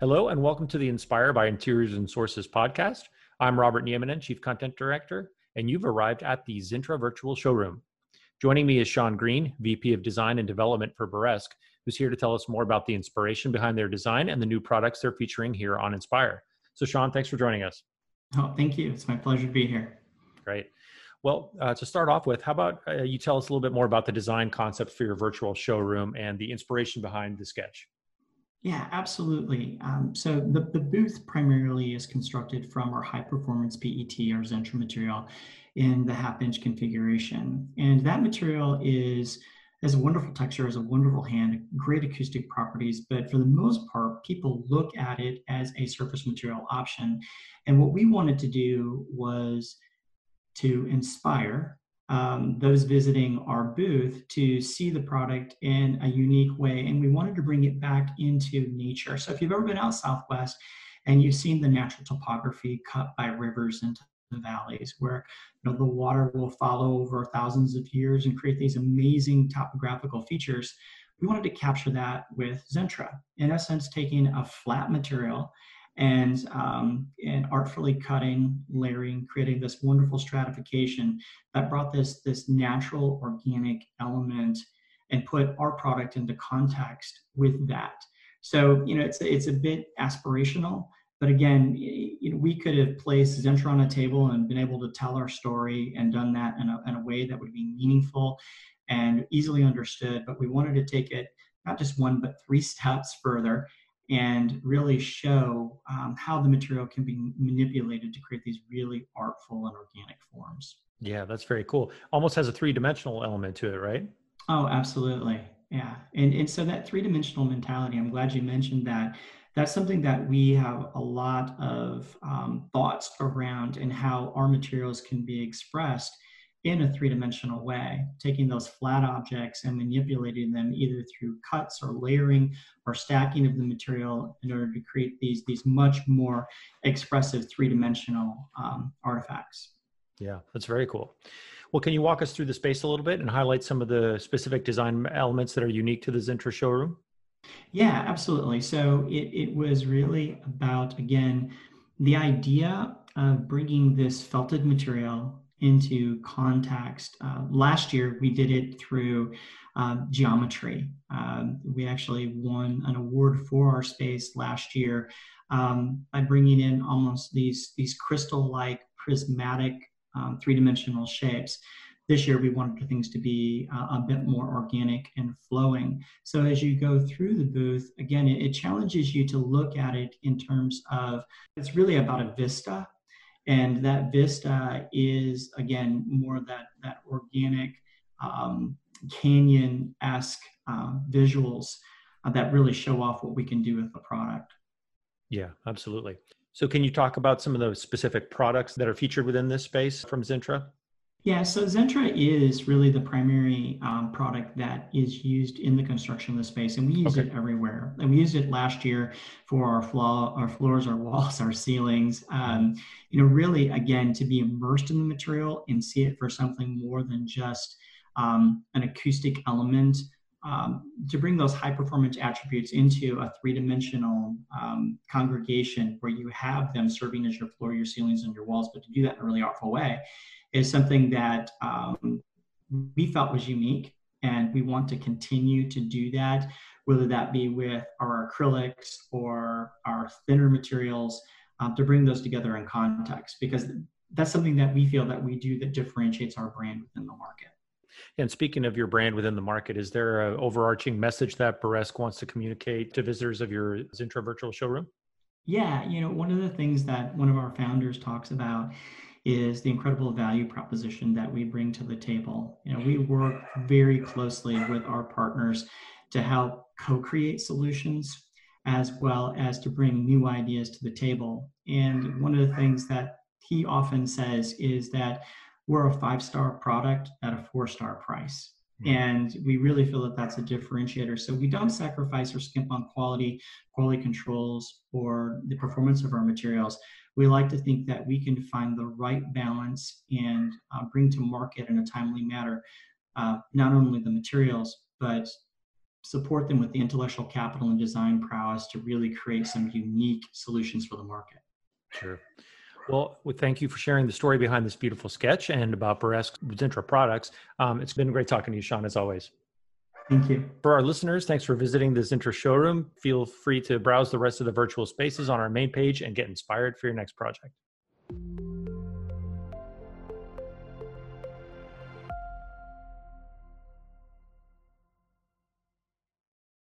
Hello, and welcome to the Inspire by Interiors and Sources podcast. I'm Robert Nieminen, Chief Content Director, and you've arrived at the Zintra Virtual Showroom. Joining me is Sean Green, VP of Design and Development for Burresque, who's here to tell us more about the inspiration behind their design and the new products they're featuring here on Inspire. So, Sean, thanks for joining us. Oh, thank you. It's my pleasure to be here. Great. Well, uh, to start off with, how about uh, you tell us a little bit more about the design concept for your virtual showroom and the inspiration behind the sketch? Yeah, absolutely. Um, so the, the booth primarily is constructed from our high performance PET or Zintra material in the half inch configuration. And that material is has a wonderful texture, has a wonderful hand, great acoustic properties, but for the most part, people look at it as a surface material option. And what we wanted to do was to inspire um, those visiting our booth to see the product in a unique way. And we wanted to bring it back into nature. So if you've ever been out Southwest and you've seen the natural topography cut by rivers into the valleys where you know, the water will follow over thousands of years and create these amazing topographical features, we wanted to capture that with Zintra. In essence, taking a flat material and um, and artfully cutting, layering, creating this wonderful stratification that brought this this natural organic element and put our product into context with that. So you know it's it's a bit aspirational, but again, you know, we could have placed Zintra on a table and been able to tell our story and done that in a, in a way that would be meaningful and easily understood. But we wanted to take it not just one but three steps further and really show um, how the material can be manipulated to create these really artful and organic forms. Yeah, that's very cool. Almost has a three dimensional element to it, right? Oh, absolutely. Yeah. And, and so that three dimensional mentality, I'm glad you mentioned that. That's something that we have a lot of um, thoughts around and how our materials can be expressed in a three-dimensional way, taking those flat objects and manipulating them either through cuts or layering or stacking of the material in order to create these, these much more expressive three-dimensional um, artifacts. Yeah, that's very cool. Well, can you walk us through the space a little bit and highlight some of the specific design elements that are unique to the Zintra showroom? Yeah, absolutely. So it, it was really about, again, the idea of bringing this felted material into context. Uh, last year, we did it through uh, geometry. Um, we actually won an award for our space last year um, by bringing in almost these, these crystal-like prismatic um, three-dimensional shapes. This year, we wanted things to be uh, a bit more organic and flowing. So as you go through the booth, again, it, it challenges you to look at it in terms of, it's really about a vista and that vista is again more that that organic um, canyon-esque uh, visuals uh, that really show off what we can do with the product. Yeah absolutely. So can you talk about some of the specific products that are featured within this space from zintra yeah, so Zintra is really the primary um, product that is used in the construction of the space, and we use okay. it everywhere. And we used it last year for our floor, our floors, our walls, our ceilings. Um, you know, really, again, to be immersed in the material and see it for something more than just um, an acoustic element. Um, to bring those high performance attributes into a three dimensional um, congregation where you have them serving as your floor, your ceilings, and your walls, but to do that in a really artful way is something that um, we felt was unique and we want to continue to do that whether that be with our acrylics or our thinner materials um, to bring those together in context because that's something that we feel that we do that differentiates our brand within the market and speaking of your brand within the market, is there an overarching message that Burresque wants to communicate to visitors of your Zintra virtual showroom? Yeah, you know, one of the things that one of our founders talks about is the incredible value proposition that we bring to the table. You know, we work very closely with our partners to help co-create solutions as well as to bring new ideas to the table. And one of the things that he often says is that we're a five-star product at a four-star price. Hmm. And we really feel that that's a differentiator. So we don't sacrifice or skimp on quality, quality controls, or the performance of our materials we like to think that we can find the right balance and uh, bring to market in a timely manner uh, not only the materials but support them with the intellectual capital and design prowess to really create some unique solutions for the market. Sure. Well, well, thank you for sharing the story behind this beautiful sketch and about Burresc Zintra products. Um, it's been great talking to you, Sean, as always. Thank you. For our listeners, thanks for visiting the Zintra showroom. Feel free to browse the rest of the virtual spaces on our main page and get inspired for your next project.